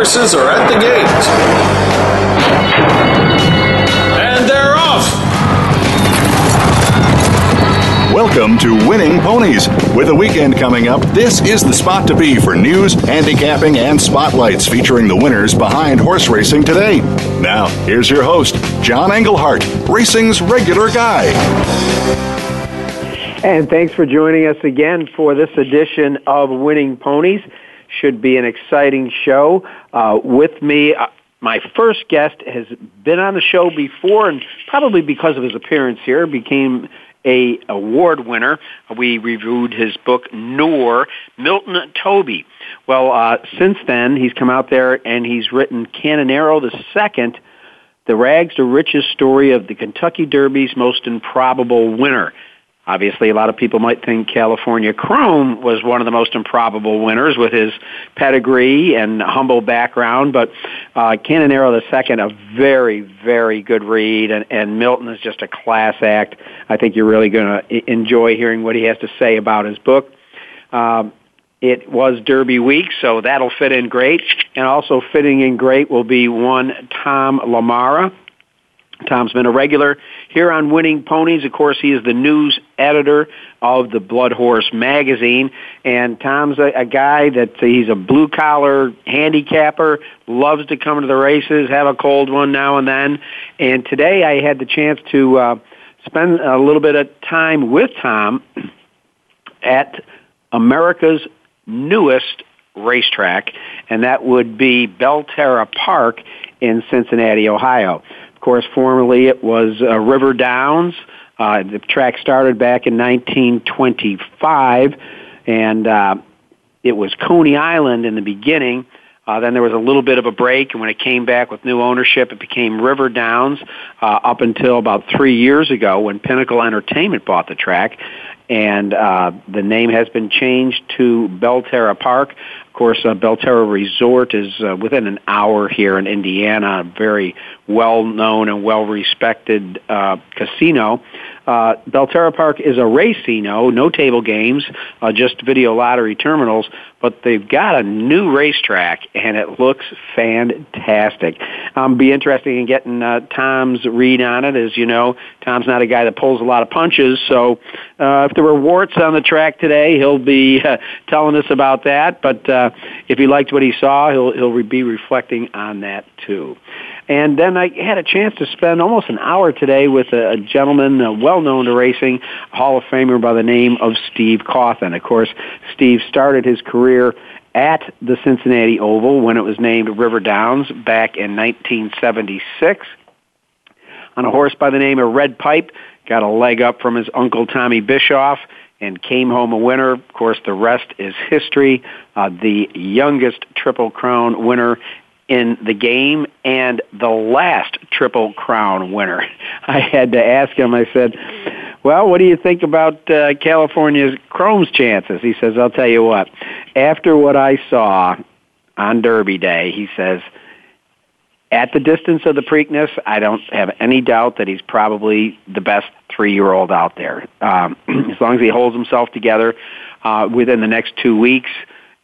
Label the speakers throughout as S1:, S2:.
S1: horses are at the gate. And they're off!
S2: Welcome to Winning Ponies. With a weekend coming up, this is the spot to be for news, handicapping, and spotlights featuring the winners behind horse racing today. Now, here's your host, John Englehart, racing's regular guy.
S3: And thanks for joining us again for this edition of Winning Ponies should be an exciting show. Uh, with me, uh, my first guest has been on the show before, and probably because of his appearance here, became a award winner. We reviewed his book Noor, Milton Toby. Well, uh, since then, he's come out there and he's written Canonero the Second, the rags to riches story of the Kentucky Derby's most improbable winner. Obviously, a lot of people might think California Chrome was one of the most improbable winners with his pedigree and humble background, but uh, Canonero II, a very, very good read, and, and Milton is just a class act. I think you're really going to enjoy hearing what he has to say about his book. Um, it was Derby week, so that'll fit in great. And also fitting in great will be one Tom LaMarra. Tom's been a regular here on Winning Ponies. Of course, he is the news editor of the Blood Horse magazine, and Tom's a, a guy that he's a blue collar handicapper, loves to come to the races, have a cold one now and then. And today I had the chance to uh, spend a little bit of time with Tom at America's newest racetrack, and that would be Belterra Park in Cincinnati, Ohio. Of course, formerly it was uh, River Downs. Uh, the track started back in 1925, and uh, it was Coney Island in the beginning. Uh, then there was a little bit of a break, and when it came back with new ownership, it became River Downs uh, up until about three years ago when Pinnacle Entertainment bought the track. And uh, the name has been changed to Belterra Park Of course, uh, Belterra Resort is uh, within an hour here in Indiana, a very well known and well respected uh, casino. Uh, Belterra Park is a racino, no table games, uh, just video lottery terminals, but they've got a new racetrack and it looks fantastic. Um, be interesting in getting uh, Tom's read on it. As you know, Tom's not a guy that pulls a lot of punches, so uh, if there were warts on the track today, he'll be uh, telling us about that. But uh, if he liked what he saw, he'll he'll be reflecting on that too. And then I had a chance to spend almost an hour today with a, a gentleman uh, well known to racing, Hall of Famer by the name of Steve Cauthen. Of course, Steve started his career at the Cincinnati Oval when it was named River Downs back in 1976 on a horse by the name of Red Pipe. Got a leg up from his uncle Tommy Bischoff and came home a winner. Of course, the rest is history. Uh, the youngest Triple Crown winner in the game and the last Triple Crown winner. I had to ask him, I said, well, what do you think about uh, California's Chrome's chances? He says, I'll tell you what, after what I saw on Derby Day, he says, at the distance of the Preakness, I don't have any doubt that he's probably the best three-year-old out there. Um, as long as he holds himself together uh, within the next two weeks,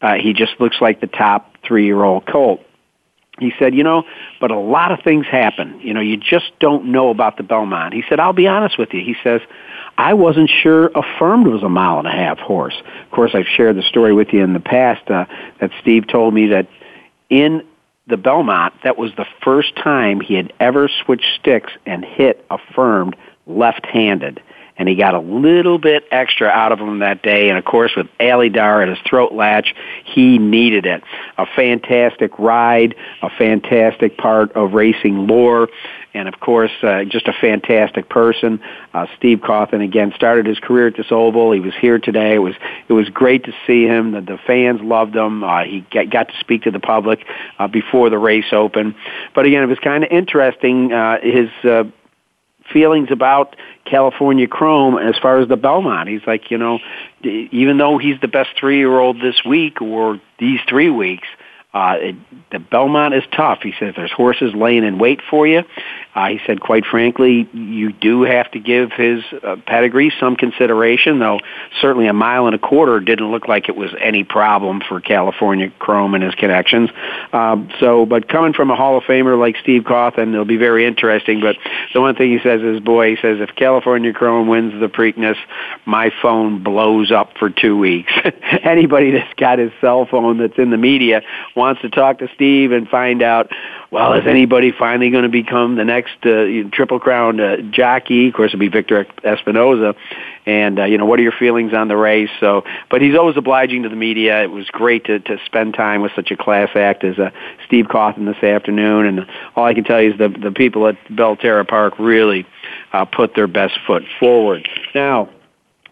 S3: uh, he just looks like the top three-year-old colt he said, you know, but a lot of things happen. You know, you just don't know about the Belmont. He said, I'll be honest with you. He says, I wasn't sure Affirmed was a mile and a half horse. Of course, I've shared the story with you in the past uh, that Steve told me that in the Belmont, that was the first time he had ever switched sticks and hit Affirmed left-handed and he got a little bit extra out of him that day. And of course, with Alydar at his throat latch, he needed it. A fantastic ride, a fantastic part of racing lore, and of course, uh, just a fantastic person. Uh, Steve Cauthen again started his career at this oval. He was here today. It was it was great to see him. The, the fans loved him. Uh, he get, got to speak to the public uh, before the race opened. But again, it was kind of interesting. Uh, his uh, feelings about California Chrome as far as the Belmont. He's like, you know, even though he's the best three year old this week or these three weeks, uh, it, the Belmont is tough. He says there's horses laying in wait for you. Uh, he said, quite frankly, you do have to give his uh, pedigree some consideration, though certainly a mile and a quarter didn't look like it was any problem for California Chrome and his connections. Um, so, but coming from a Hall of Famer like Steve Cauthen, it'll be very interesting. But the one thing he says is, boy, he says if California Chrome wins the Preakness, my phone blows up for two weeks. Anybody that's got his cell phone that's in the media wants to talk to Steve and find out well, is anybody finally going to become the next uh, Triple Crown uh, jockey? Of course, it'll be Victor Espinoza. And uh, you know, what are your feelings on the race? So, but he's always obliging to the media. It was great to to spend time with such a class act as uh, Steve Cauthen this afternoon. And all I can tell you is the the people at Belterra Park really uh, put their best foot forward. Now,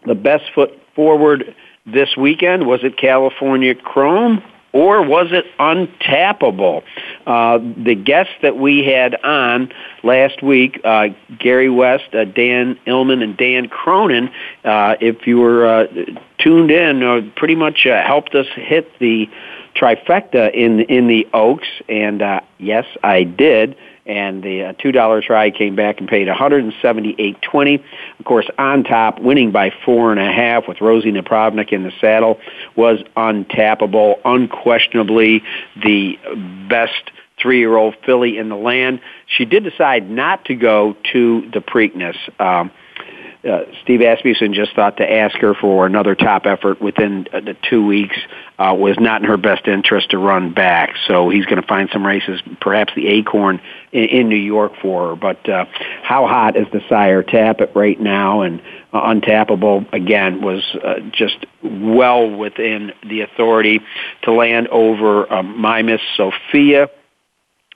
S3: the best foot forward this weekend was it California Chrome or was it Untapable? Uh, the guests that we had on last week, uh, Gary West, uh, Dan Illman, and Dan Cronin, uh, if you were uh, tuned in, uh, pretty much helped us hit the trifecta in in the Oaks, and yes, I did and the uh, two dollar try came back and paid one hundred and seventy eight twenty. Of course, on top, winning by four and a half with Rosie Napravnik in the saddle was Untapable, unquestionably the best three year old filly in the land. She did decide not to go to the Preakness. Um, uh, Steve Asmussen just thought to ask her for another top effort within uh, the two weeks uh, was not in her best interest to run back. So he's going to find some races, perhaps the Acorn in, in New York for her. But uh, how hot is the sire tap Tapit right now? And uh, Untapable again was uh, just well within the authority to land over uh, my Miss Sophia.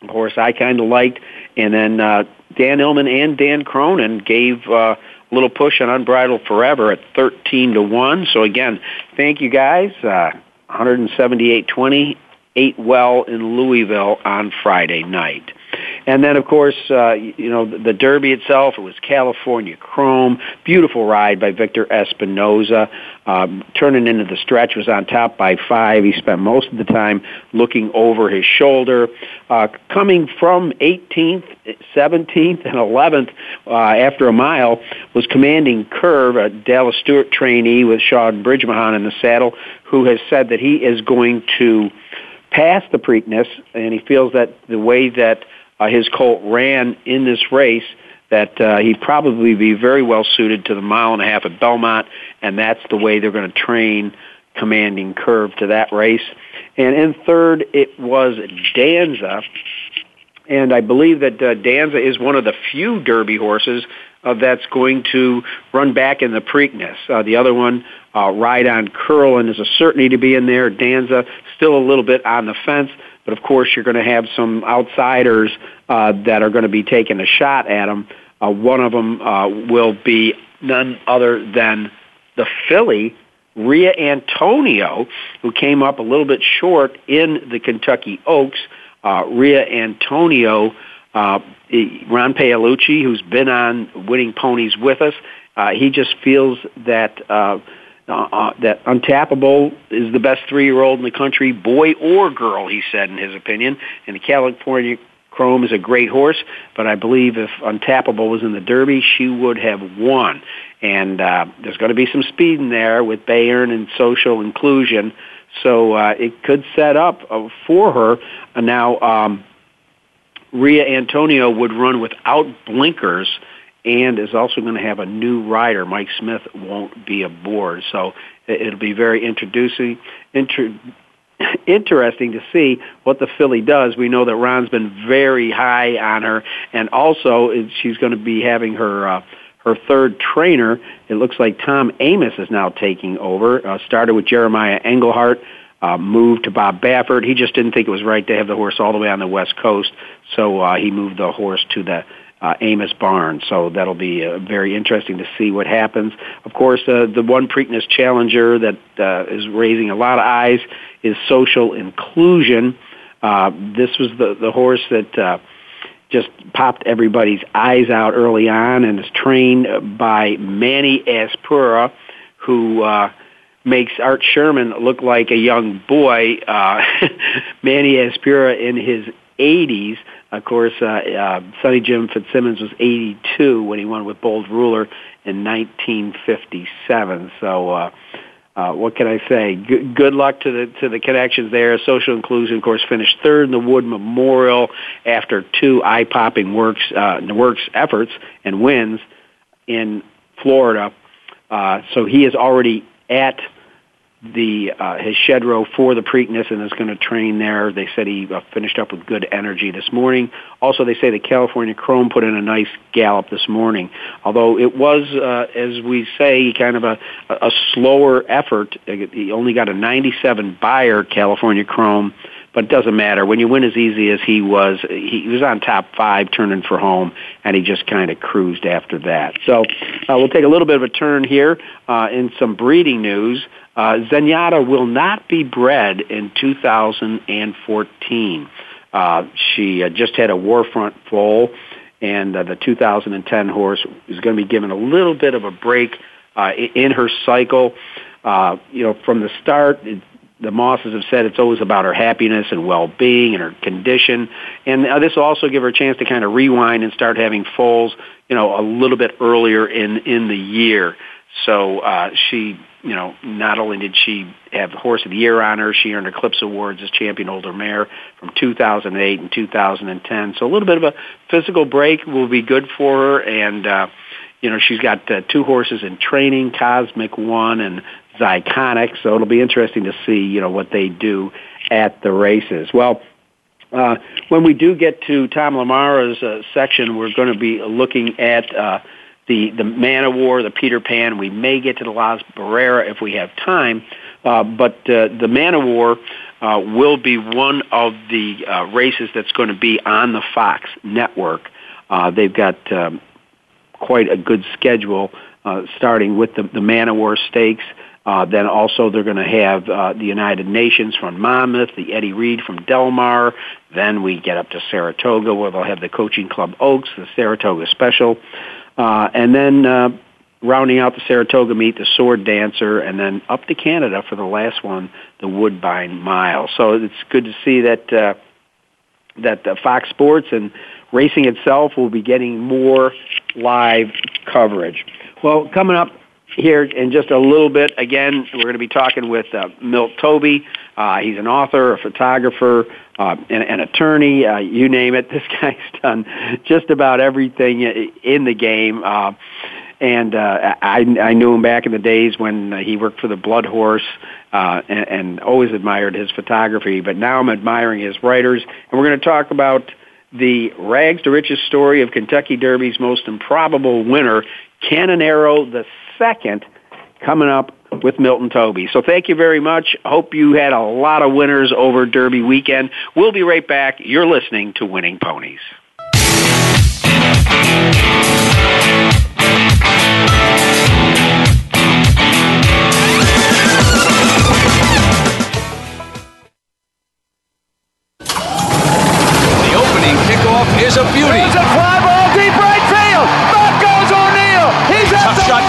S3: Of course, I kind of liked, and then uh, Dan Illman and Dan Cronin gave. Uh, little push on Unbridled Forever at 13 to 1. So again, thank you guys. Uh, 178.20, eight well in Louisville on Friday night. And then, of course, uh, you know, the, Derby itself, it was California Chrome. Beautiful ride by Victor Espinoza. Um, turning into the stretch was on top by five. He spent most of the time looking over his shoulder. Uh, coming from 18th, 17th, and 11th uh, after a mile was Commanding Curve, a Dallas Stewart trainee with Shaun Bridgmohan in the saddle, who has said that he is going to pass the Preakness, and he feels that the way that uh, his colt ran in this race that uh, he'd probably be very well suited to the mile and a half at Belmont, and that's the way they're going to train commanding curve to that race. And in third, it was Danza, and I believe that uh, Danza is one of the few Derby horses uh, that's going to run back in the Preakness. Uh, the other one, uh, Ride On Curlin is a certainty to be in there. Danza still a little bit on the fence, but of course, you're going to have some outsiders uh, that are going to be taking a shot at him. Uh, one of them uh, will be none other than the filly, Ria Antonia, who came up a little bit short in the Kentucky Oaks. Uh, Ria Antonia, uh, Ron Paolucci, who's been on winning ponies with us, uh, he just feels that uh, uh, uh, that Untapable is the best three-year-old in the country, boy or girl, he said in his opinion. And the California Chrome is a great horse, but I believe if Untapable was in the Derby, she would have won. And uh, there's going to be some speed in there with Bayern and social inclusion, so uh, it could set up uh, for her. Uh, now, um, Ria Antonia would run without blinkers and is also going to have a new rider. Mike Smith won't be aboard, so it'll be very introducing, inter, interesting to see what the filly does. We know that Ron's been very high on her, and also she's going to be having her. Uh, her third trainer, it looks like Tom Amoss is now taking over. Uh, started with Jeremiah Englehart, uh, moved to Bob Baffert. He just didn't think it was right to have the horse all the way on the West Coast, so uh, he moved the horse to the uh, Amoss Barnes. So that'll be uh, very interesting to see what happens. Of course, uh, the one Preakness challenger that uh, is raising a lot of eyes is social inclusion. Uh, this was the, the horse that uh, just popped everybody's eyes out early on and is trained by Manny Azpurua, who uh, makes Art Sherman look like a young boy. Uh, Manny Azpurua in his 80s of course, uh, uh, Sunny Jim Fitzsimmons was 82 when he won with Bold Ruler in 1957. So uh, uh, what can I say? G- good luck to the to the connections there. Social Inclusion, of course, finished third in the Wood Memorial after two eye-popping works uh, works efforts and wins in Florida. Uh, so he is already at the uh, his shed row for the Preakness and is going to train there. They said he uh, finished up with good energy this morning. Also, they say the California Chrome put in a nice gallop this morning. Although it was, uh, as we say, kind of a, a slower effort. He only got a 97 Beyer California Chrome but it doesn't matter. When you win as easy as he was, he was on top five turning for home, and he just kind of cruised after that. So uh, we'll take a little bit of a turn here uh, in some breeding news. Uh, Zenyatta will not be bred in 2014. Uh, she uh, just had a Warfront foal, and uh, the 2010 horse is going to be given a little bit of a break uh, in her cycle. Uh, you know, from the start, the Mosses have said it's always about her happiness and well-being and her condition, and uh, this will also give her a chance to kind of rewind and start having foals, you know, a little bit earlier in in the year. So uh, she you know, not only did she have Horse of the Year on her, she earned Eclipse Awards as Champion Older Mare from 2008 and 2010. So a little bit of a physical break will be good for her, and uh, you know, she's got uh, two horses in training, Cozmic One and Ziconic. So it'll be interesting to see, you know, what they do at the races. Well. Uh, when we do get to Tom LaMarra's uh, section, we're going to be looking at uh, the the Man o' War, the Peter Pan. We may get to the Laz Barrera if we have time, uh, but uh, the Man o' War uh, will be one of the uh, races that's going to be on the Fox network. Uh, they've got um, quite a good schedule, uh, starting with the, the Man o' War Stakes. Uh, then also they're going to have uh, the United Nations from Monmouth, the Eddie Read from Delmar. Then we get up to Saratoga where they'll have the Coaching Club Oaks, the Saratoga Special. Uh, and then uh, rounding out the Saratoga meet, the Sword Dancer, and then up to Canada for the last one, the Woodbine Mile. So it's good to see that uh, that uh, Fox Sports and racing itself will be getting more live coverage. Well, coming up here in just a little bit, again, we're going to be talking with uh, Milt Toby. Uh, he's an author, a photographer, uh, an, an attorney, uh, you name it. This guy's done just about everything in the game. Uh, and uh, I, I knew him back in the days when he worked for the Blood Horse, uh, and, and always admired his photography. But now I'm admiring his writers, and we're going to talk about the rags to riches story of Kentucky Derby's most improbable winner, Canonero the Second, coming up with Milton Toby. So thank you very much. Hope you had a lot of winners over Derby weekend. We'll be right back. You're listening to Winning Ponies.
S1: The opening kickoff is a beauty.
S4: There's a fly ball deep right field. Back goes O'Neill. He's at
S1: Tough
S4: the
S1: shot.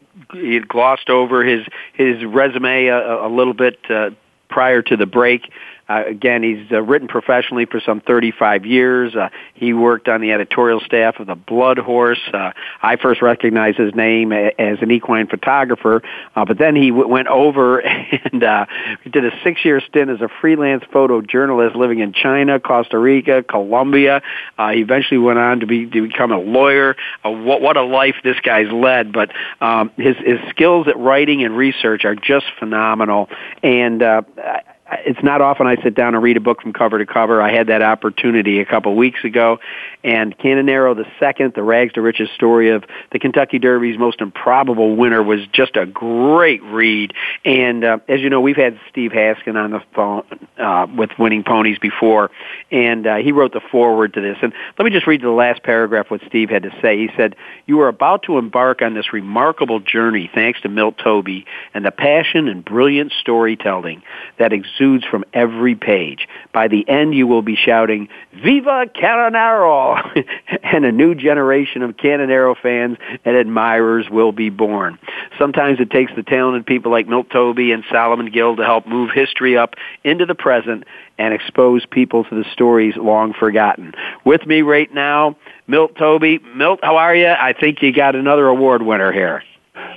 S3: he had glossed over his his resume a, a little bit uh, prior to the break. Uh, again, he's uh, written professionally for some 35 years. Uh, he worked on the editorial staff of the Blood Horse. Uh, I first recognized his name as an equine photographer, uh, but then he w- went over and uh, did a six-year stint as a freelance photojournalist living in China, Costa Rica, Colombia. Uh, he eventually went on to be to become a lawyer. Uh, what what a life this guy's led! But um, his his skills at writing and research are just phenomenal, and uh, it's not often I sit down and read a book from cover to cover. I had that opportunity a couple weeks ago, and Canonero the second, the rags to riches story of the Kentucky Derby's most improbable winner, was just a great read. And uh, as you know, we've had Steve Haskin on the phone uh, with Winning Ponies before, and uh, he wrote the foreword to this. And let me just read the last paragraph what Steve had to say. He said, "You are about to embark on this remarkable journey, thanks to Milt Toby and the passion and brilliant storytelling that." Ex- exudes from every page. By the end, you will be shouting, Viva Canonero! and a new generation of Canonero fans and admirers will be born. Sometimes it takes the talented people like Milt Toby and Solomon Gill to help move history up into the present and expose people to the stories long forgotten. With me right now, Milt Toby. Milt, how are you? I think you got another award winner here.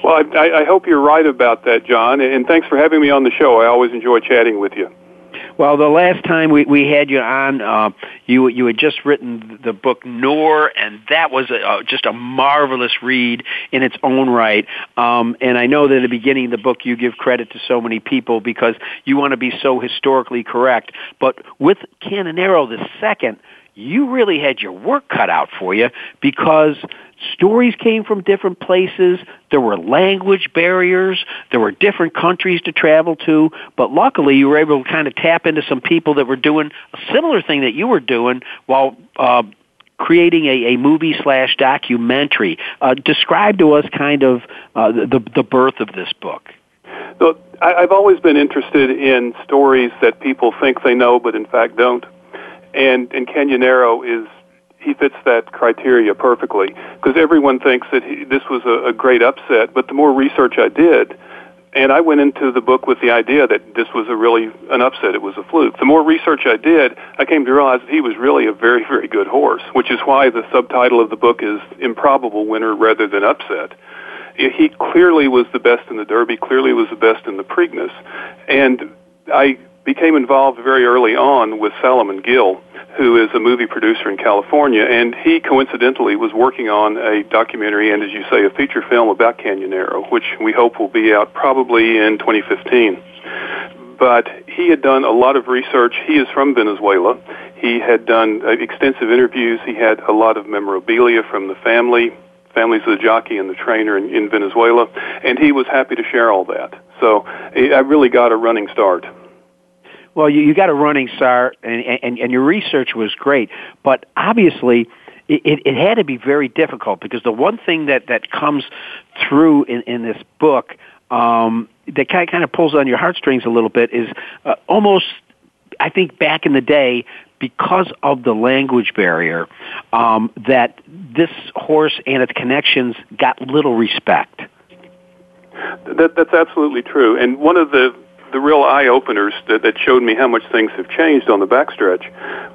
S5: Well, I, I hope you're right about that, John, and thanks for having me on the show. I always enjoy chatting with you.
S3: Well, the last time we, we had you on, uh, you you had just written the book Noor, and that was a, uh, just a marvelous read in its own right. Um, and I know that at the beginning of the book, you give credit to so many people because you want to be so historically correct. But with Canonero the second, you really had your work cut out for you because stories came from different places. There were language barriers. There were different countries to travel to. But luckily, you were able to kind of tap into some people that were doing a similar thing that you were doing while uh, creating a, a movie slash documentary. Uh, describe to us kind of uh, the, the birth of this book.
S5: So I've always been interested in stories that people think they know, but in fact don't and and Canonero is he fits that criteria perfectly because everyone thinks that he, this was a, a great upset. But the more research I did, and I went into the book with the idea that this was a really an upset. It was a fluke. The more research I did, I came to realize that he was really a very very good horse, which is why the subtitle of the book is "Improbable Winner" rather than "Upset." He clearly was the best in the Derby. Clearly was the best in the Preakness, and I became involved very early on with Salomon Gill, who is a movie producer in California, and he coincidentally was working on a documentary and, as you say, a feature film about Canonero, which we hope will be out probably in 2015. But he had done a lot of research. He is from Venezuela. He had done uh, extensive interviews. He had a lot of memorabilia from the family, families of the jockey and the trainer in, in Venezuela, and he was happy to share all that. So I really got a running start.
S3: Well, you, you got a running start, and, and, and your research was great, but obviously it, it had to be very difficult because the one thing that, that comes through in, in this book um, that kind of, kind of pulls on your heartstrings a little bit is uh, almost, I think, back in the day, because of the language barrier, um, that this horse and its connections got little respect.
S5: That, that's absolutely true. And one of the the real eye openers that, that showed me how much things have changed on the backstretch.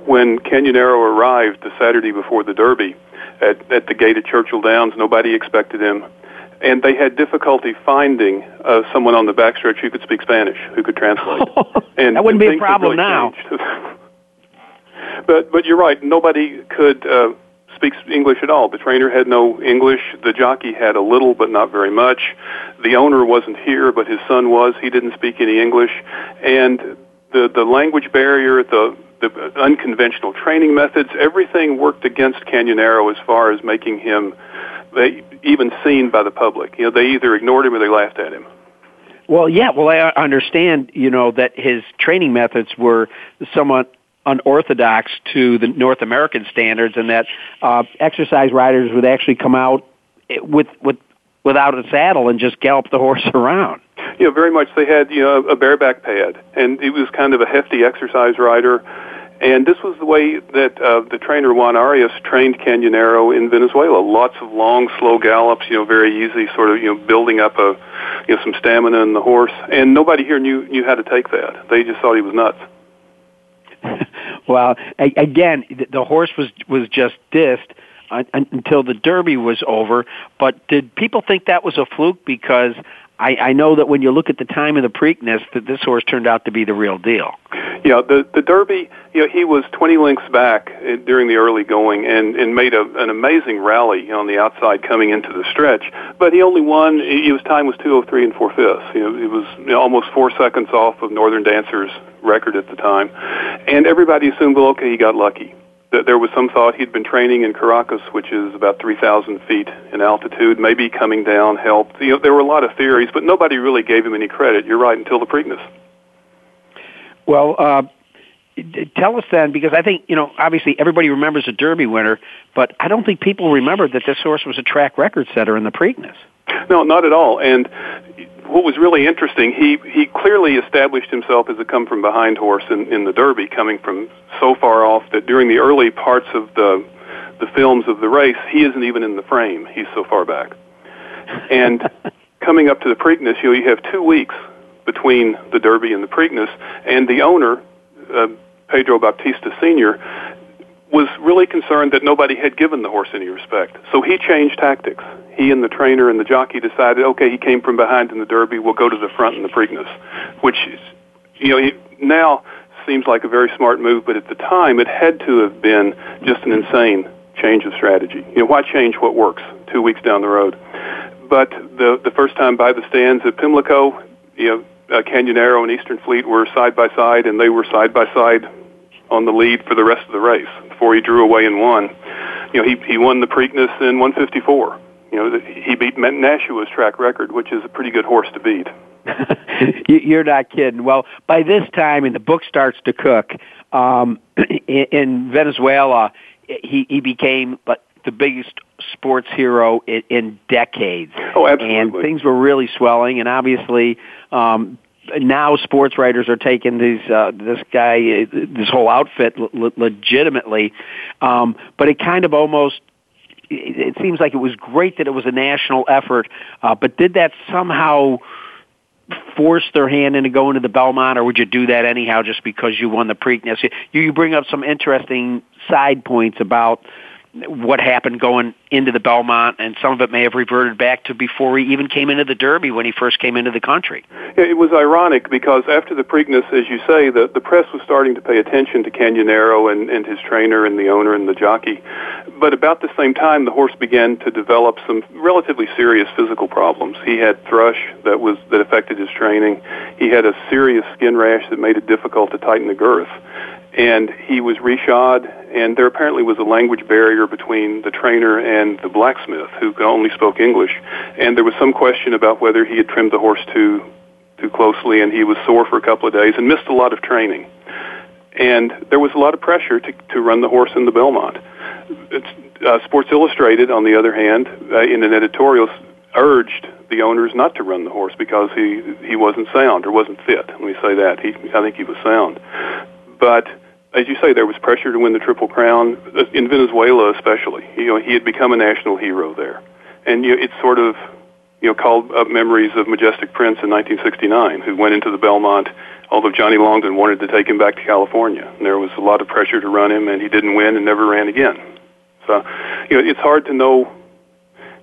S5: When Canonero arrived the Saturday before the Derby at, at the gate at Churchill Downs, nobody expected him. And they had difficulty finding uh, someone on the backstretch who could speak Spanish, who could translate.
S3: and that wouldn't and be a problem really now.
S5: but but you're right. Nobody could uh, speaks English at all. The trainer had no English. The jockey had a little, but not very much. The owner wasn't here, but his son was. He didn't speak any English, and the the language barrier, the the unconventional training methods, everything worked against Canonero as far as making him they even seen by the public. You know, they either ignored him or they laughed at him.
S3: Well, yeah. Well, I understand, you know, that his training methods were somewhat unorthodox to the North American standards, and that uh, exercise riders would actually come out with with without a saddle and just gallop the horse around.
S5: You know, very much. They had you know a bareback pad, and it was kind of a hefty exercise rider. And this was the way that uh, the trainer Juan Arias trained Canonero in Venezuela. Lots of long, slow gallops, you know, very easy, sort of, you know, building up a, you know, some stamina in the horse. And nobody here knew knew how to take that. They just thought he was nuts.
S3: well, again, the horse was was just dissed until the Derby was over. But did people think that was a fluke? Because I, I know that when you look at the time of the Preakness, that this horse turned out to be the real deal.
S5: Yeah, the the Derby, you know, he was 20 lengths back uh, during the early going and and made a, an amazing rally on the outside coming into the stretch. But he only won. His time was 203 and four fifths. You know, it was you know, almost four seconds off of Northern Dancer's record at the time, and everybody assumed, well, okay, he got lucky That there was some thought he'd been training in Caracas, which is about 3,000 feet in altitude. Maybe coming down helped. You know, there were a lot of theories, but nobody really gave him any credit. You're right, until the Preakness.
S3: Well, uh, tell us then, because I think, you know, obviously everybody remembers a Derby winner, but I don't think people remember that this horse was a track record setter in the Preakness.
S5: No, not at all. And what was really interesting, he he clearly established himself as a come from behind horse in, in the Derby, coming from so far off that during the early parts of the the films of the race, he isn't even in the frame. He's so far back. And coming up to the Preakness, you know, you have two weeks between the Derby and the Preakness, and the owner, uh, Pedro Baptista Sr., was really concerned that nobody had given the horse any respect. So he changed tactics. He and the trainer and the jockey decided, okay, he came from behind in the Derby, we'll go to the front in the Preakness, which, you know, he, now seems like a very smart move, but at the time it had to have been just an insane change of strategy. You know, why change what works two weeks down the road? But the the first time by the stands at Pimlico, you know, uh, Canonero and Eastern Fleet were side by side, and they were side by side on the lead for the rest of the race before he drew away and won. You know, he he won the Preakness in 154. You know, he beat Nashua's track record, which is a pretty good horse to beat.
S3: You're not kidding. Well, by this time, and the book starts to cook um, in, in Venezuela, he he became but the biggest sports hero in, in decades.
S5: Oh, absolutely.
S3: And things were really swelling, and obviously, um, now sports writers are taking these uh, this guy this whole outfit le- legitimately, um, but it kind of almost it seems like it was great that it was a national effort, uh, but did that somehow force their hand into going to the Belmont, or would you do that anyhow just because you won the Preakness? You, you bring up some interesting side points about what happened going into the Belmont, and some of it may have reverted back to before he even came into the Derby when he first came into the country.
S5: It was ironic because after the Preakness, as you say, the, the press was starting to pay attention to Canonero and, and his trainer and the owner and the jockey. But about the same time, the horse began to develop some relatively serious physical problems. He had thrush that was that affected his training. He had a serious skin rash that made it difficult to tighten the girth and he was reshod and there apparently was a language barrier between the trainer and the blacksmith who only spoke English and there was some question about whether he had trimmed the horse too too closely and he was sore for a couple of days and missed a lot of training and there was a lot of pressure to to run the horse in the Belmont uh, Sports Illustrated on the other hand uh, in an editorial urged the owners not to run the horse because he he wasn't sound or wasn't fit. Let me say that. He I think he was sound. But as you say, there was pressure to win the Triple Crown uh, in Venezuela, especially. You know, he had become a national hero there, and you know, it's sort of you know called up memories of Majestic Prince in 1969, who went into the Belmont. Although Johnny Longden wanted to take him back to California, and there was a lot of pressure to run him, and he didn't win and never ran again. So, you know, it's hard to know,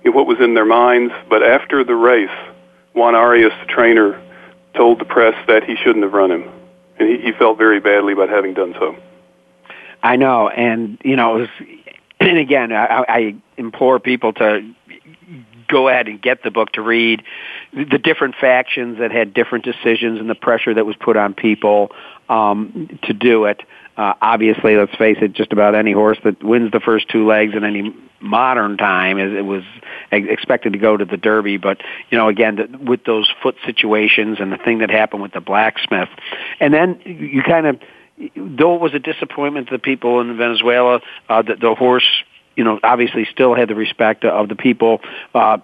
S5: you know what was in their minds. But after the race, Juan Arias, the trainer, told the press that he shouldn't have run him and he, he felt very badly about having done so.
S3: I know, and you know, it was, and again, I, I implore people to go ahead and get the book to read the different factions that had different decisions and the pressure that was put on people um, to do it. Uh, obviously, let's face it, just about any horse that wins the first two legs in any modern time is it was expected to go to the Derby. But you know, again, the, with those foot situations and the thing that happened with the blacksmith, and then you kind of, though it was a disappointment to the people in Venezuela, uh, the, the horse, you know, obviously still had the respect of the people. Uh,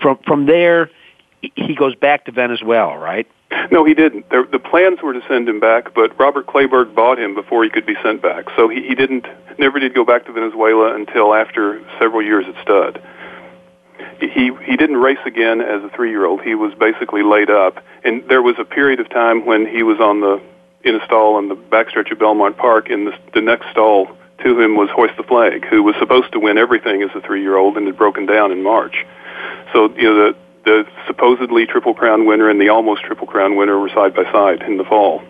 S3: from from there, he goes back to Venezuela, right?
S5: No, he didn't. The, the plans were to send him back, but Robert Kleberg bought him before he could be sent back. So he, he didn't, never did go back to Venezuela until after several years at stud. He he didn't race again as a three-year-old. He was basically laid up, and there was a period of time when he was on the in a stall on the backstretch of Belmont Park, and the, the next stall to him was Hoist the Flag, who was supposed to win everything as a three-year-old and had broken down in March. So you know the the supposedly Triple Crown winner and the almost Triple Crown winner were side by side in the fall.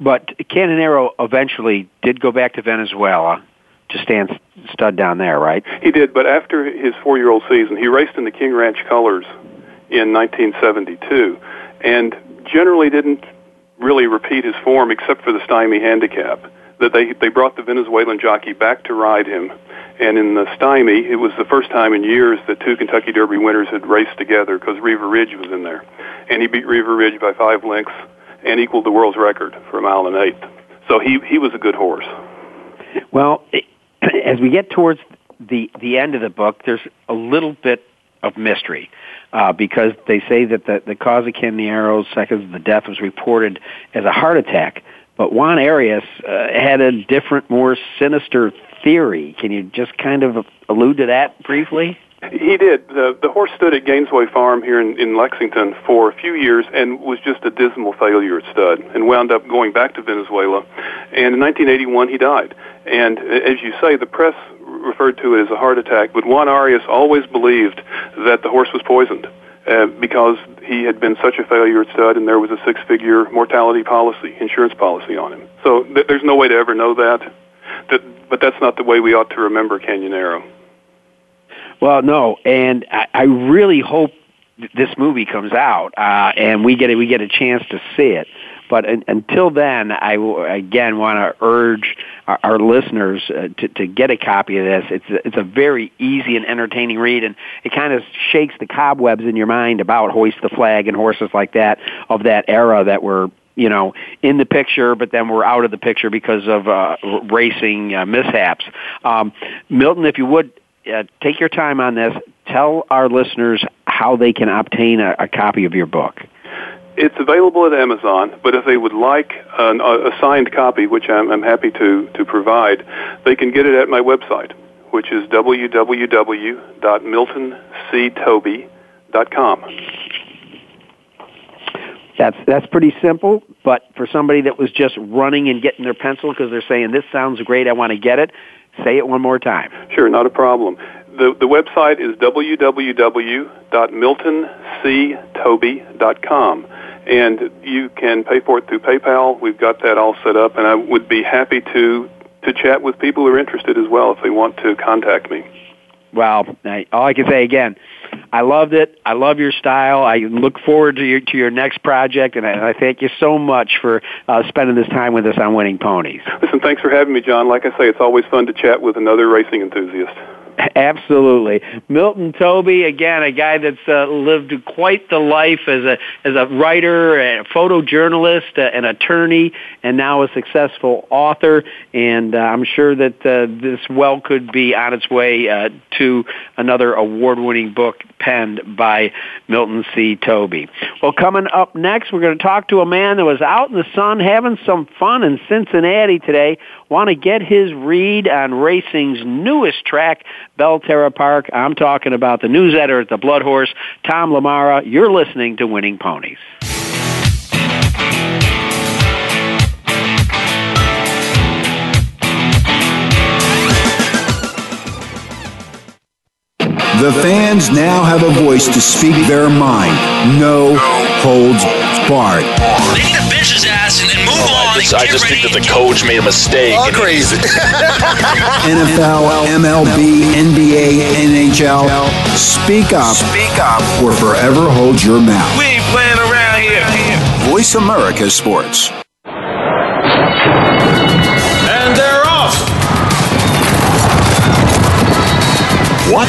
S3: But Canonero eventually did go back to Venezuela to stand stud down there, right?
S5: He did, but after his four-year-old season, he raced in the King Ranch colors in 1972, and generally didn't really repeat his form except for the stymie handicap. That they they brought the Venezuelan jockey back to ride him and in the Stymie, it was the first time in years that two Kentucky Derby winners had raced together because Riva Ridge was in there. And he beat Riva Ridge by five lengths and equaled the world's record for a mile and eighth. So he, he was a good horse.
S3: Well, as we get towards the, the end of the book, there's a little bit of mystery. Uh, because they say that the, the cause of Canonero's second the death was reported as a heart attack. But Juan Arias uh, had a different, more sinister theory. Can you just kind of allude to that briefly?
S5: He did. The, the horse stood at Gainesway Farm here in, in Lexington for a few years and was just a dismal failure at stud and wound up going back to Venezuela. And in 1981, he died. And as you say, the press referred to it as a heart attack, but Juan Arias always believed that the horse was poisoned. Uh, because he had been such a failure at stud and there was a six-figure mortality policy, insurance policy on him. So th- there's no way to ever know that. that but that's not the way we ought to remember Canonero.
S3: Well, no, and I, I really hope this movie comes out uh, and we get a, we get a chance to see it. But until then, I again want to urge our, our listeners uh, to, to get a copy of this. It's a, it's a very easy and entertaining read, and it kind of shakes the cobwebs in your mind about hoist the flag and horses like that of that era that were you know, in the picture, but then we're out of the picture because of uh, racing uh, mishaps. Um, Milton, if you would uh, take your time on this, tell our listeners how they can obtain a, a copy of your book.
S5: It's available at Amazon, but if they would like an, a signed copy, which I'm, I'm happy to, to provide, they can get it at my website, which is www.miltonctoby.com.
S3: That's that's pretty simple, but for somebody that was just running and getting their pencil because they're saying this sounds great, I want to get it. Say it one more time.
S5: Sure, not a problem. The the website is www.miltonctoby.com, and you can pay for it through PayPal. We've got that all set up, and I would be happy to to chat with people who are interested as well if they want to contact me.
S3: Well, all I can say again, I loved it. I love your style. I look forward to your to your next project, and I, I thank you so much for uh, spending this time with us on Winning Ponies.
S5: Listen, thanks for having me, John. Like I say, it's always fun to chat with another racing enthusiast.
S3: Absolutely, Milton Toby again, a guy that's uh, lived quite the life as a as a writer, a photojournalist, uh, an attorney, and now a successful author. And uh, I'm sure that uh, this well could be on its way uh, to another award-winning book penned by Milton C. Toby. Well, coming up next, we're going to talk to a man that was out in the sun having some fun in Cincinnati today. Want to get his read on racing's newest track Belterra Park. I'm talking about the news editor at the Blood Horse, Tom LaMarra. You're listening to Winning Ponies.
S6: The fans now have a voice to speak their mind. No holds barred.
S7: Leave the bitch's ass
S1: just, I just think that the coach made a mistake.
S8: All crazy.
S6: NFL, MLB, NBA, NHL. Speak up.
S8: Speak up.
S6: Or forever hold your mouth.
S8: We ain't playing around here.
S6: Voice America Sports.
S9: And they're off.
S2: What?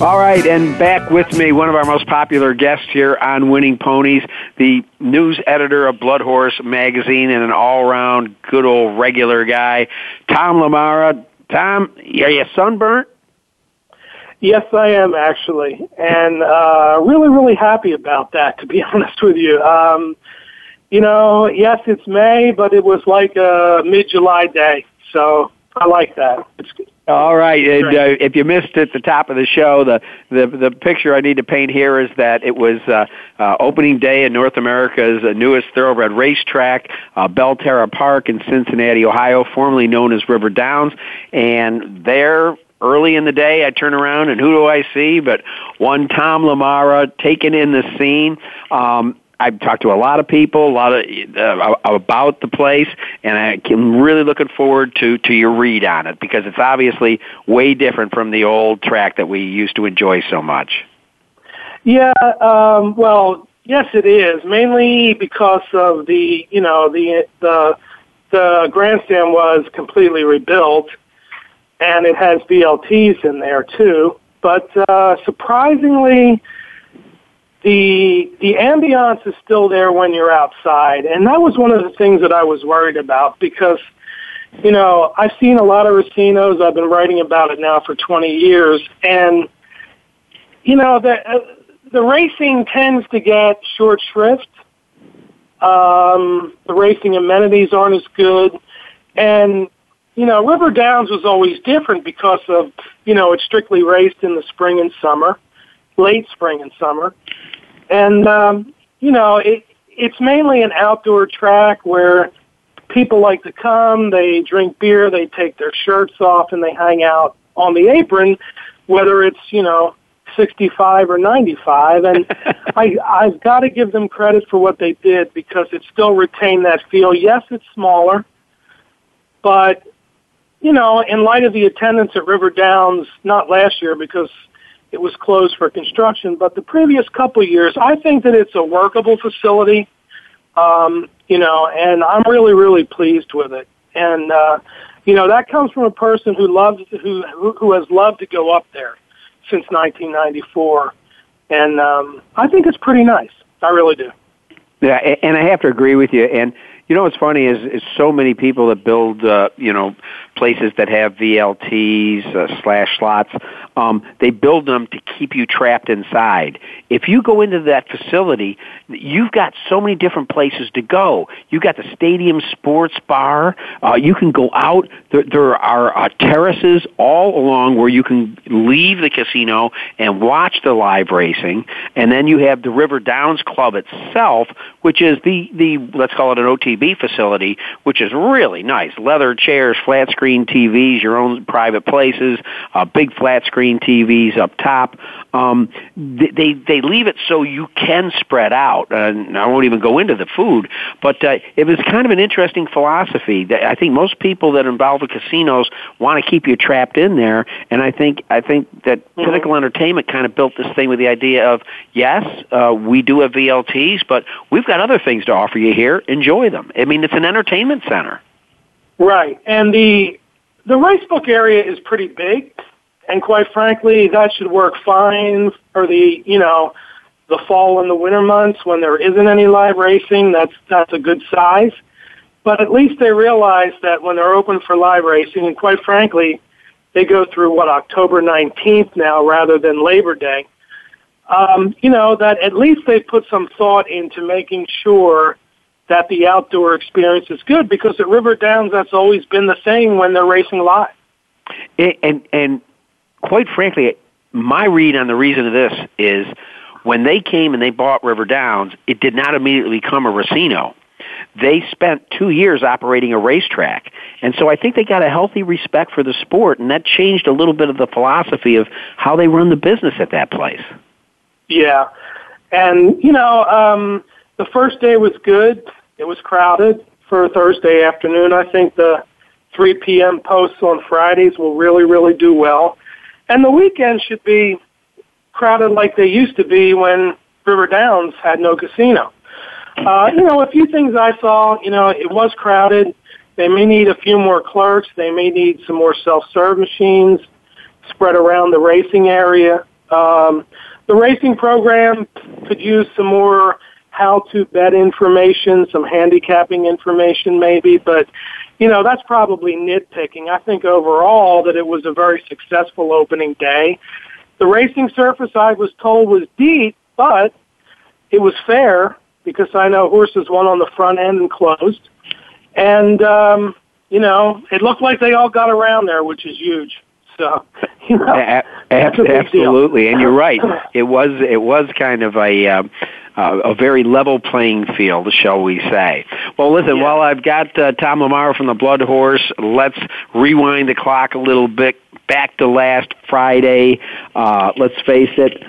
S3: All right, and back with me, one of our most popular guests here on Winning Ponies, the news editor of Blood Horse Magazine and an all-around good old regular guy, Tom LaMarra. Tom, are you sunburnt?
S10: Yes, I am actually, and uh, really, really happy about that. To be honest with you, um, you know, yes, it's May, but it was like a mid-July day, so I like that. It's
S3: all right, and uh, if you missed at the top of the show, the, the the picture I need to paint here is that it was uh, uh, opening day in North America's uh, newest thoroughbred racetrack, uh, Belterra Park in Cincinnati, Ohio, formerly known as River Downs, and there early in the day, I turn around and who do I see? But one Tom LaMarra taking in the scene. Um, I've talked to a lot of people, a lot of uh, about the place, and I'm really looking forward to to your read on it because it's obviously way different from the old track that we used to enjoy so much.
S10: Yeah, um, well, yes, it is mainly because of the you know the the the grandstand was completely rebuilt, and it has VLTs in there too. But uh, surprisingly the the ambiance is still there when you're outside, and that was one of the things that I was worried about because, you know, I've seen a lot of racinos. I've been writing about it now for 20 years, and you know the uh, the racing tends to get short shrift. Um, the racing amenities aren't as good, and you know River Downs was always different because of you know it's strictly raced in the spring and summer late spring and summer. And, um, you know, it, it's mainly an outdoor track where people like to come, they drink beer, they take their shirts off, and they hang out on the apron, whether it's, you know, 65 or 95. And I, I've got to give them credit for what they did because it still retained that feel. Yes, it's smaller, but, you know, in light of the attendance at River Downs, not last year because it was closed for construction. But the previous couple years, I think that it's a workable facility. Um, you know, and I'm really, really pleased with it. And uh, you know, that comes from a person who loves who who has loved to go up there since 1994, and um, I think it's pretty nice. I really do.
S3: Yeah, and I have to agree with you. And you know what's funny is, is so many people that build, uh, you know, places that have VLTs uh, slash slots. Um, they build them to keep you trapped inside. If you go into that facility, you've got so many different places to go. You've got the stadium sports bar. Uh, you can go out. There, there are uh, terraces all along where you can leave the casino and watch the live racing. And then you have the River Downs Club itself, which is the the let's call it an OTB facility, which is really nice. Leather chairs, flat screen screen TVs, your own private places, uh, big flat screen TVs up top. Um, they they leave it so you can spread out. And I won't even go into the food, but uh, it was kind of an interesting philosophy. That I think most people that are involved with casinos want to keep you trapped in there, and I think I think that mm-hmm. Pinnacle Entertainment kind of built this thing with the idea of yes, uh, we do have VLTs, but we've got other things to offer you here. Enjoy them. I mean, it's an entertainment center.
S10: Right, and the the racebook area is pretty big. And quite frankly, that should work fine for the, you know, the fall and the winter months when there isn't any live racing. That's, that's a good size. But at least they realize that when they're open for live racing, and quite frankly, they go through what October 19th now rather than Labor Day. Um, you know that at least they put some thought into making sure that the outdoor experience is good because at River Downs that's always been the thing when they're racing live.
S3: And and quite frankly, my read on the reason of this is when they came and they bought River Downs, it did not immediately become a Racino. They spent two years operating a racetrack. And so I think they got a healthy respect for the sport, and that changed a little bit of the philosophy of how they run the business at that place.
S10: Yeah. And, you know, um, the first day was good. It was crowded for Thursday afternoon. I think the 3 p.m. posts on Fridays will really, really do well. And the weekend should be crowded like they used to be when River Downs had no casino. Uh, you know, a few things I saw, you know, it was crowded. They may need a few more clerks. They may need some more self-serve machines spread around the racing area. Um, the racing program could use some more how to bet information, some handicapping information maybe, but you know, that's probably nitpicking. I think overall that it was a very successful opening day. The racing surface I was told was deep, but it was fair because I know horses won on the front end and closed. And, um, you know, it looked like they all got around there, which is huge. So, you know, a-
S3: absolutely, and you're right. It was it was kind of a um, uh, a very level playing field, shall we say. Well, listen, yeah. while I've got uh, Tom Lamar from the Blood Horse, let's rewind the clock a little bit back to last Friday. Uh, let's face it,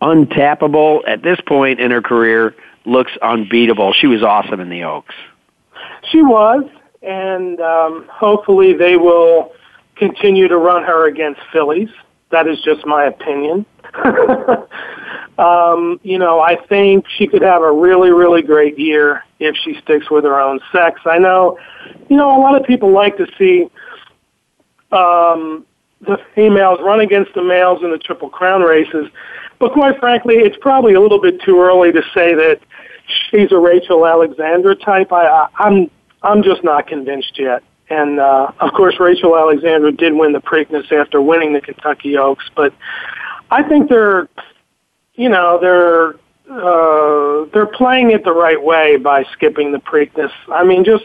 S3: Untapable at this point in her career, looks unbeatable. She was awesome in the Oaks.
S10: She was, and um, hopefully they will continue to run her against fillies. That is just my opinion. um, you know, I think she could have a really, really great year if she sticks with her own sex. I know, you know, a lot of people like to see um, the females run against the males in the Triple Crown races, but quite frankly, it's probably a little bit too early to say that she's a Rachel Alexandra type. I, I I'm I'm just not convinced yet. And uh, of course, Rachel Alexandra did win the Preakness after winning the Kentucky Oaks, but I think they're, you know, they're uh, they're playing it the right way by skipping the Preakness. I mean, just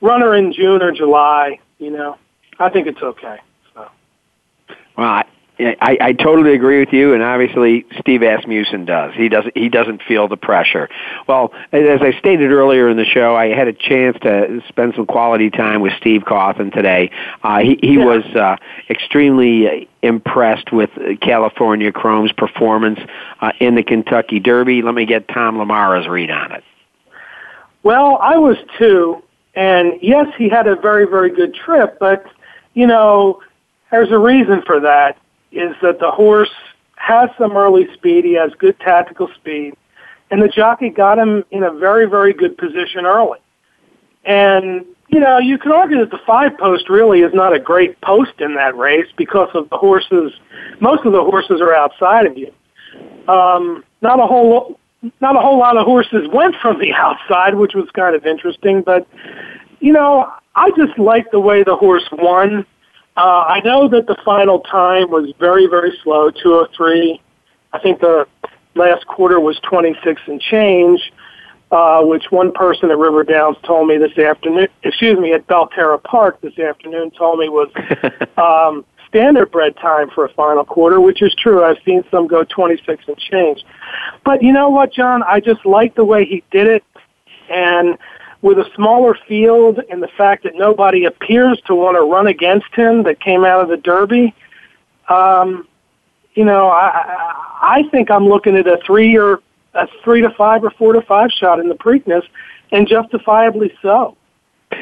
S10: run her in June or July. You know, I think it's okay. So.
S3: Well, I, I totally agree with you, and obviously Steve Asmussen does. He doesn't. He doesn't feel the pressure. Well, as I stated earlier in the show, I had a chance to spend some quality time with Steve Cauthen today. Uh, he he yeah. was uh, extremely impressed with California Chrome's performance uh, in the Kentucky Derby. Let me get Tom LaMarra's read on it.
S10: Well, I was too, and yes, he had a very very good trip, but you know. There's a reason for that is that the horse has some early speed. He has good tactical speed. And the jockey got him in a very, very good position early. And, you know, you can argue that the five post really is not a great post in that race because of the horses. Most of the horses are outside of you. Um, not a whole, not a whole lot of horses went from the outside, which was kind of interesting. But, you know, I just like the way the horse won. Uh, I know that the final time was very, very slow, 203. I think the last quarter was 26 and change, uh, which one person at River Downs told me this afternoon, excuse me, at Belterra Park this afternoon told me was um, standard bred time for a final quarter, which is true. I've seen some go 26 and change. But you know what, John? I just like the way he did it. And with a smaller field and the fact that nobody appears to want to run against him that came out of the Derby, um, you know, I, I think I'm looking at a three or a three to five or four to five shot in the Preakness, and justifiably so.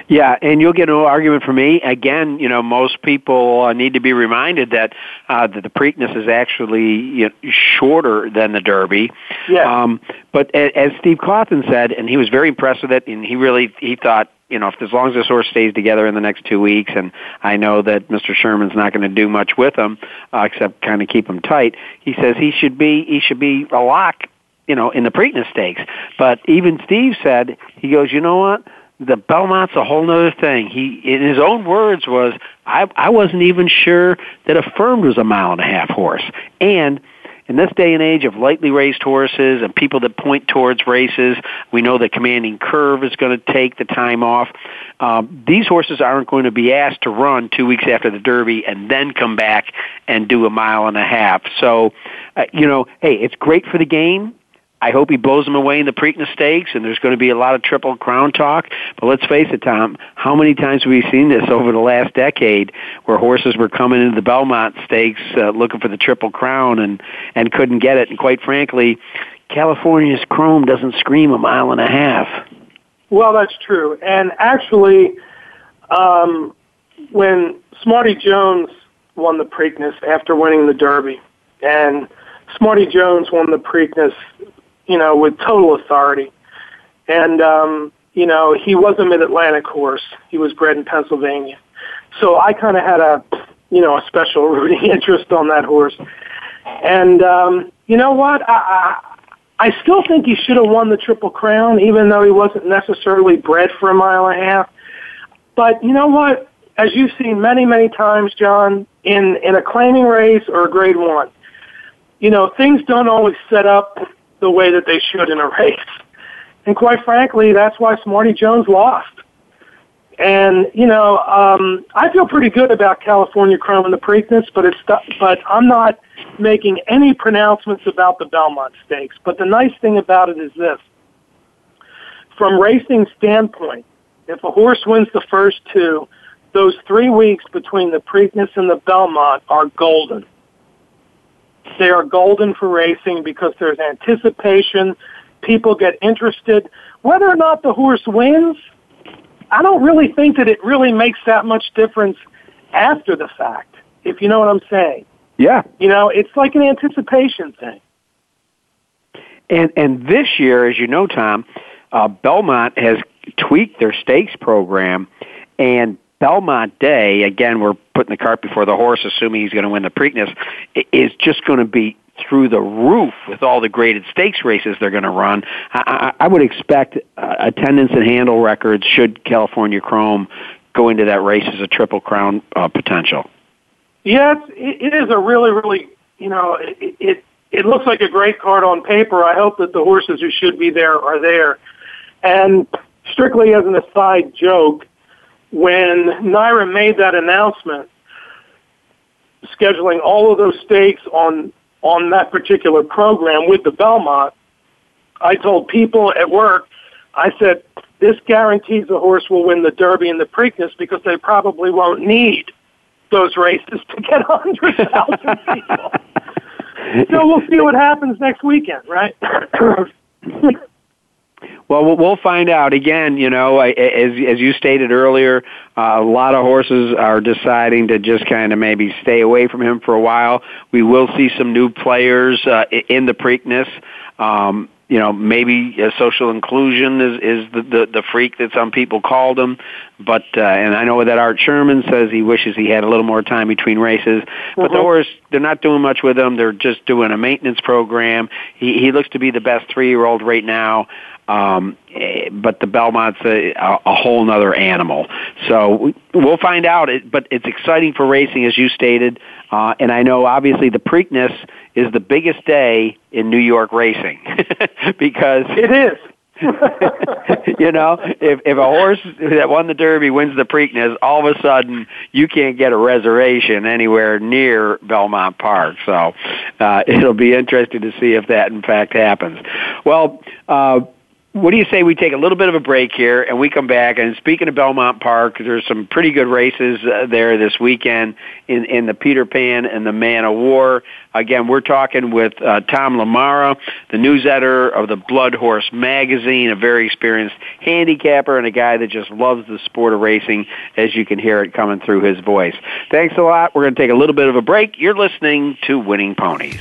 S3: Yeah, and you'll get no argument from me. Again, you know, most people uh, need to be reminded that uh, that the Preakness is actually you know, shorter than the Derby.
S10: Yeah.
S3: Um, but as, as Steve Cauthen said, and he was very impressed with it, and he really he thought you know, if as long as this horse stays together in the next two weeks, and I know that Mr. Sherman's not going to do much with him uh, except kind of keep him tight. He says he should be he should be a lock, you know, in the Preakness Stakes. But even Steve said he goes, you know what? The Belmont's a whole other thing. He, in his own words, was I I wasn't even sure that Affirmed was a mile and a half horse, and in this day and age of lightly raced horses and people that point towards races, we know that Commanding Curve is going to take the time off. Um, these horses aren't going to be asked to run two weeks after the Derby and then come back and do a mile and a half. So, uh, you know, hey, it's great for the game. I hope he blows them away in the Preakness Stakes, and there's going to be a lot of Triple Crown talk. But let's face it, Tom, how many times have we seen this over the last decade where horses were coming into the Belmont Stakes uh, looking for the Triple Crown and, and couldn't get it? And quite frankly, California's Chrome doesn't scream a mile and a half.
S10: Well, that's true. And actually, um, when Smarty Jones won the Preakness after winning the Derby, and Smarty Jones won the Preakness you know, with total authority. And, um, you know, he was a mid-Atlantic horse. He was bred in Pennsylvania. So I kind of had a, you know, a special rooting interest on that horse. And, um, you know what? I, I, I still think he should have won the Triple Crown, even though he wasn't necessarily bred for a mile and a half. But you know what? As you've seen many, many times, John, in, in a claiming race or a grade one, you know, things don't always set up the way that they should in a race. And quite frankly, that's why Smarty Jones lost. And you know, um, I feel pretty good about California Chrome and the Preakness, but it's but I'm not making any pronouncements about the Belmont Stakes. But the nice thing about it is this: from racing standpoint, if a horse wins the first two, those three weeks between the Preakness and the Belmont are golden. They are golden for racing because there's anticipation. People get interested. Whether or not the horse wins, I don't really think that it really makes that much difference after the fact, if you know what I'm saying.
S3: Yeah.
S10: You know, it's like an anticipation thing.
S3: And and this year, as you know, Tom, uh, Belmont has tweaked their stakes program, and Belmont Day, again, we're putting the cart before the horse, assuming he's going to win the Preakness, is just going to be through the roof with all the graded stakes races they're going to run. I, I, would expect uh, attendance and handle records should California Chrome go into that race as a triple crown uh, potential.
S10: Yes, it, it is a really, really, you know, it, it it looks like a great card on paper. I hope that the horses who should be there are there. And strictly as an aside joke, when NYRA made that announcement, scheduling all of those stakes on on that particular program with the Belmont, I told people at work, I said, this guarantees the horse will win the Derby and the Preakness because they probably won't need those races to get 100,000 people. so we'll see what happens next weekend, right?
S3: Well, we'll find out. Again, you know, as as you stated earlier, uh, a lot of horses are deciding to just kind of maybe stay away from him for a while. We will see some new players uh, in the Preakness. Um, you know, maybe uh, social inclusion is is the, the the freak that some people called him. But uh, and I know that Art Sherman says he wishes he had a little more time between races. But mm-hmm. the horse, they're not doing much with him. They're just doing a maintenance program. He he looks to be the best three year old right now. Um, eh, but the Belmont's a, a whole other animal. So we'll find out. It, but it's exciting for racing, as you stated. Uh, and I know, obviously, the Preakness is the biggest day in New York racing because
S10: it is.
S3: you know, if if a horse that won the Derby wins the Preakness, all of a sudden you can't get a reservation anywhere near Belmont Park. So uh, it'll be interesting to see if that in fact happens. Well. Uh, what do you say we take a little bit of a break here and we come back? And speaking of Belmont Park, there's some pretty good races uh, there this weekend in, in the Peter Pan and the Man o' War. Again, we're talking with uh, Tom LaMarra, the news editor of the Blood Horse magazine, a very experienced handicapper and a guy that just loves the sport of racing, as you can hear it coming through his voice. Thanks a lot. We're going to take a little bit of a break. You're listening to Winning Ponies.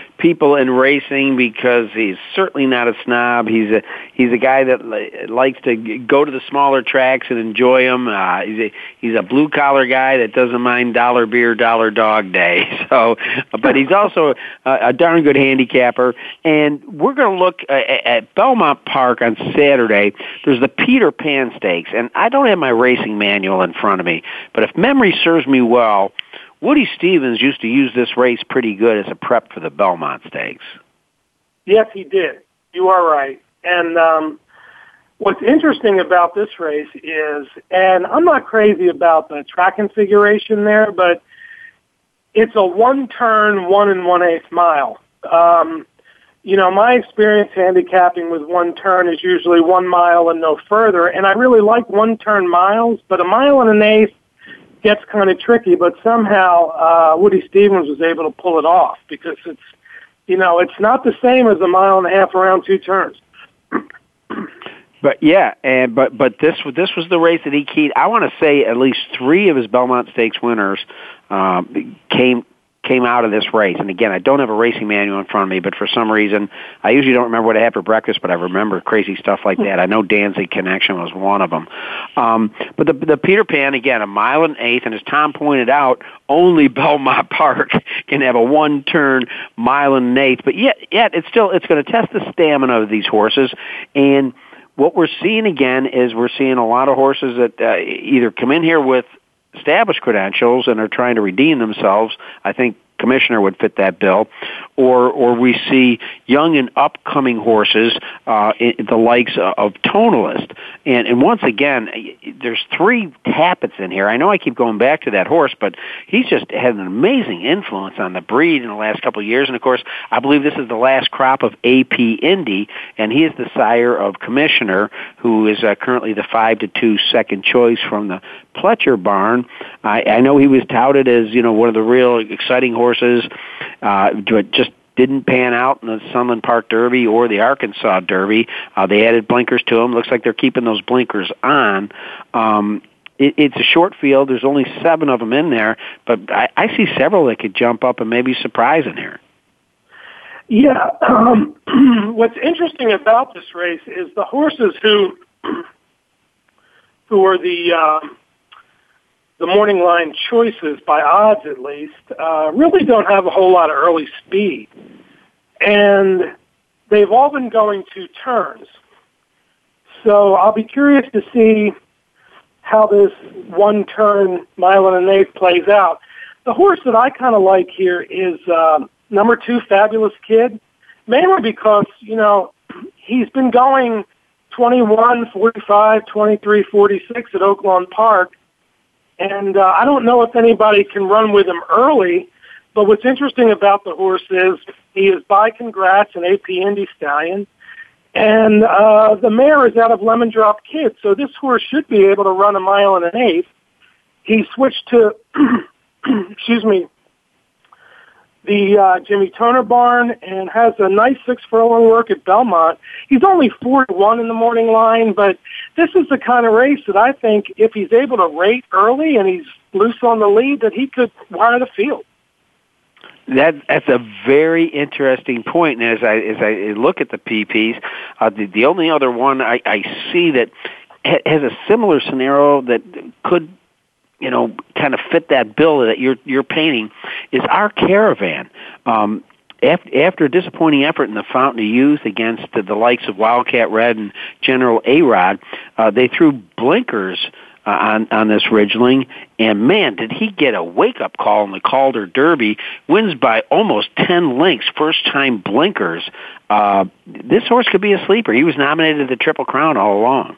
S3: people in racing because he's certainly not a snob. He's a he's a guy that li- likes to g- go to the smaller tracks and enjoy them. Uh, he's a he's a blue collar guy that doesn't mind dollar beer, dollar dog day. So, but he's also a, a darn good handicapper. And we're going to look uh, at Belmont Park on Saturday. There's the Peter Pan Stakes, and I don't have my racing manual in front of me, but if memory serves me well. Woody Stephens used to use this race pretty good as a prep for the Belmont Stakes.
S10: Yes, he did. You are right. And um, what's interesting about this race is, and I'm not crazy about the track configuration there, but it's a one turn, one and one eighth mile. Um, you know, my experience handicapping with one turn is usually one mile and no further, and I really like one turn miles, but a mile and an eighth gets kind of tricky, but somehow uh, Woody Stephens was able to pull it off because it's, you know, it's not the same as a mile and a half around two turns.
S3: But yeah, and but but this this was the race that he keyed. I want to say at least three of his Belmont Stakes winners um, came came out of this race. And again, I don't have a racing manual in front of me, but for some reason, I usually don't remember what I had for breakfast, but I remember crazy stuff like that. I know Danzig Connection was one of them. Um, but the, the Peter Pan, again, a mile and eighth, and as Tom pointed out, only Belmont Park can have a one-turn mile and an eighth. But yet, yet it's still it's going to test the stamina of these horses, and what we're seeing again is we're seeing a lot of horses that uh, either come in here with established credentials and are trying to redeem themselves. I think commissioner would fit that bill, or or we see young and upcoming horses, uh, the likes of Tonalist, and and once again, there's three Tapits in here. I know I keep going back to that horse, but he's just had an amazing influence on the breed in the last couple of years, and of course, I believe this is the last crop of AP Indy, and he is the sire of Commissioner, who is uh, currently the five to two second choice from the Pletcher barn. I, I know he was touted as you know one of the real exciting horses, uh, just didn't pan out in the Sunland Park Derby or the Arkansas Derby. Uh, they added blinkers to them. Looks like they're keeping those blinkers on. Um, it, it's a short field. There's only seven of them in there, but I, I see several that could jump up and maybe surprise in here.
S10: Yeah. Um, what's interesting about this race is the horses who who are the uh, the morning line choices by odds at least uh, really don't have a whole lot of early speed, and they've all been going two turns. So I'll be curious to see how this one turn mile and an eighth plays out. The horse that I kind of like here is uh, number two, Fabulous Kid, mainly because you know he's been going 21, 45, 23, 46 at Oaklawn Park. And uh, I don't know if anybody can run with him early, but what's interesting about the horse is he is by Congrats an AP Indy Stallion. And uh, the mare is out of Lemon Drop Kid, so this horse should be able to run a mile and an eighth. He switched to, excuse me, the uh, Jimmy Toner barn and has a nice six furlong work at Belmont. He's only four to one in the morning line, but this is the kind of race that I think if he's able to rate early and he's loose on the lead, that he could wire the field.
S3: That that's a very interesting point. And as I as I look at the PPs, uh, the the only other one I, I see that has a similar scenario that could you know, kind of fit that bill that you're you're painting is our caravan. Um, after, a disappointing effort in the Fountain of Youth against the, likes of Wildcat Red and General A-Rod, uh, they threw blinkers uh, on on this Ridgeling, and man, did he get a wake up call in the Calder Derby! Wins by almost ten lengths, first time blinkers. Uh, this horse could be a sleeper. He was nominated to the Triple Crown all along.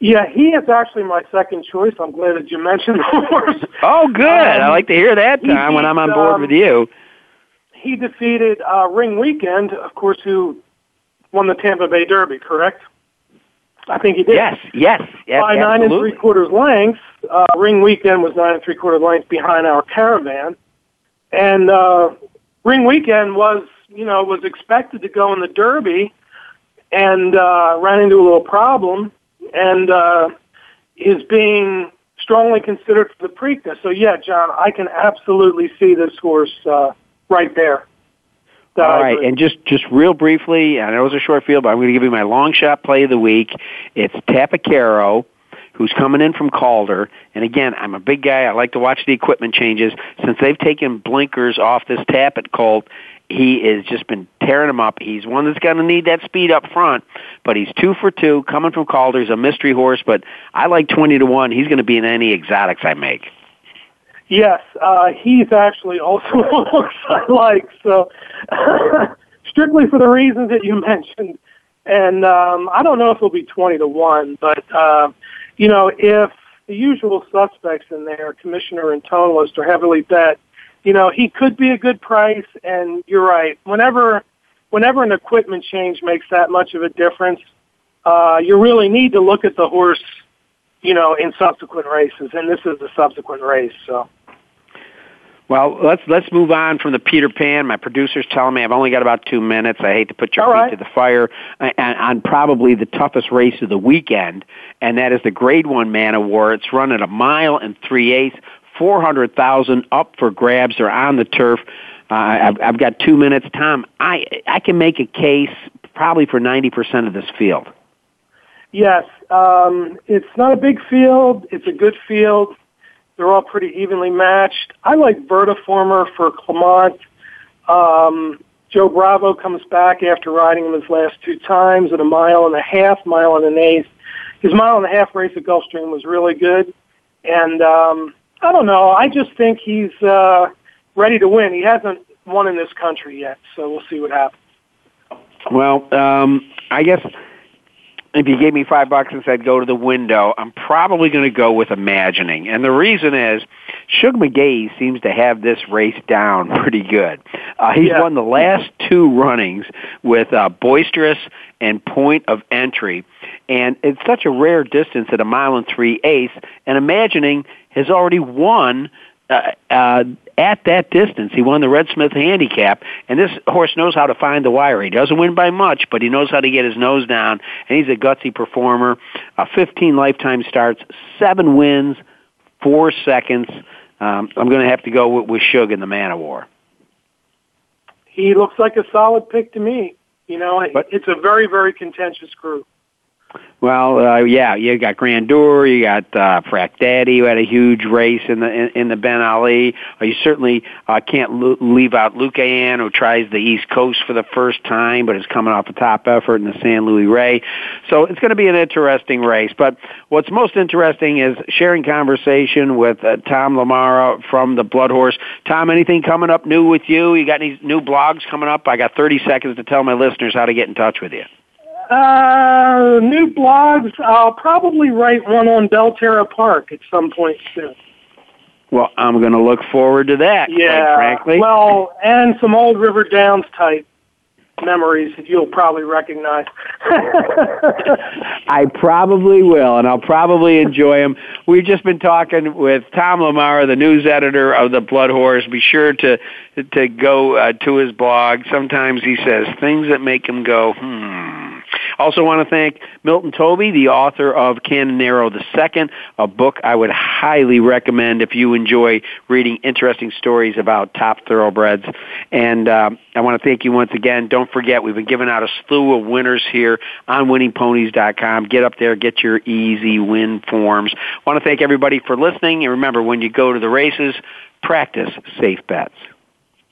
S10: Yeah, he is actually my second choice. I'm glad that you mentioned the horse.
S3: Oh, good. Um, I like to hear that time when I'm on board
S10: um,
S3: with you.
S10: He defeated uh, Ring Weekend, of course, who won the Tampa Bay Derby, correct? I think he did.
S3: Yes, yes, yes
S10: By nine and three quarters lengths. Uh, Ring Weekend was nine and three quarters lengths behind our caravan. And uh, Ring Weekend was, you know, was expected to go in the Derby and uh, ran into a little problem and uh, is being strongly considered for the Preakness. So yeah, John, I can absolutely see this horse uh, right there.
S3: All right, and just just real briefly, I know it was a short field, but I'm going to give you my long shot play of the week. It's Tapacaro, who's coming in from Calder. And again, I'm a big guy. I like to watch the equipment changes. Since they've taken blinkers off this Tapit Colt, he has just been tearing them up. He's one that's going to need that speed up front, but he's two for two coming from Calder. He's a mystery horse, but I like 20 to 1. He's going to be in any exotics I make.
S10: Yes, uh, he's actually also a horse I like. So, strictly for the reasons that you mentioned. And um, I don't know if it'll be 20 to 1, but, uh, you know, if the usual suspects in there, Commissioner and Tonalist, are heavily bet, you know, he could be a good price. And you're right. Whenever, whenever an equipment change makes that much of a difference, uh, you really need to look at the horse, you know, in subsequent races. And this is a subsequent race, so.
S3: Well, let's let's move on from the Peter Pan. My producer's telling me I've only got about two minutes. I hate to put your
S10: All
S3: feet
S10: right.
S3: to the fire on, on probably the toughest race of the weekend, and that is the Grade One Man o' War. It's run at a mile and three eighths, four hundred thousand up for grabs. They're on the turf. Uh, I've, I've got two minutes, Tom. I I can make a case probably for ninety percent of this field.
S10: Yes, um, it's not a big field. It's a good field. They're all pretty evenly matched. I like Vertiformer for Clement. Um, Joe Bravo comes back after riding him his last two times at a mile and a half, mile and an eighth. His mile and a half race at Gulfstream was really good. And um, I don't know. I just think he's uh, ready to win. He hasn't won in this country yet, so we'll see what happens.
S3: Well, um, I guess if you gave me five bucks and said go to the window, I'm probably going to go with imagining. And the reason is, Shug McGaughey seems to have this race down pretty good. Uh, he's
S10: Yeah.
S3: won the last two runnings with uh, Boisterous and Point of Entry. And it's such a rare distance at a mile and three eighths. And imagining has already won uh, uh, at that distance, he won the Red Smith Handicap, and this horse knows how to find the wire. He doesn't win by much, but he knows how to get his nose down, and he's a gutsy performer. Uh, 15 lifetime starts, seven wins, four seconds. Um, I'm going to have to go with, with Shug in the Man o' War.
S10: He looks like a solid pick to me. You know, but, it's a very, very contentious group.
S3: Well, uh, yeah, you got Grandeur, you got uh, Frack Daddy, who had a huge race in the in, in the Ben Ali. Uh, you certainly uh, can't lo- leave out Lucayan, who tries the East Coast for the first time, but is coming off a top effort in the San Luis Rey. So it's going to be an interesting race. But what's most interesting is sharing conversation with uh, Tom LaMarra from the Blood Horse. Tom, anything coming up new with you? You got any new blogs coming up? I got 30 seconds to tell my listeners how to get in touch with you.
S10: Uh, new blogs. I'll probably write one on Belterra Park at some point soon.
S3: Well, I'm going to look forward to that.
S10: Yeah.
S3: frankly.
S10: Well, and some old River Downs type memories that you'll probably recognize.
S3: I probably will, and I'll probably enjoy them. We've just been talking with Tom LaMarra, the news editor of the Blood Horse. Be sure to to go uh, to his blog. Sometimes he says things that make him go, hmm. Also want to thank Milton Toby, the author of Canonero II, a book I would highly recommend if you enjoy reading interesting stories about top thoroughbreds. And uh, I want to thank you once again. Don't forget, we've been giving out a slew of winners here on winningponies.com. Get up there, get your easy win forms. I want to thank everybody for listening. And remember, when you go to the races, practice safe bets.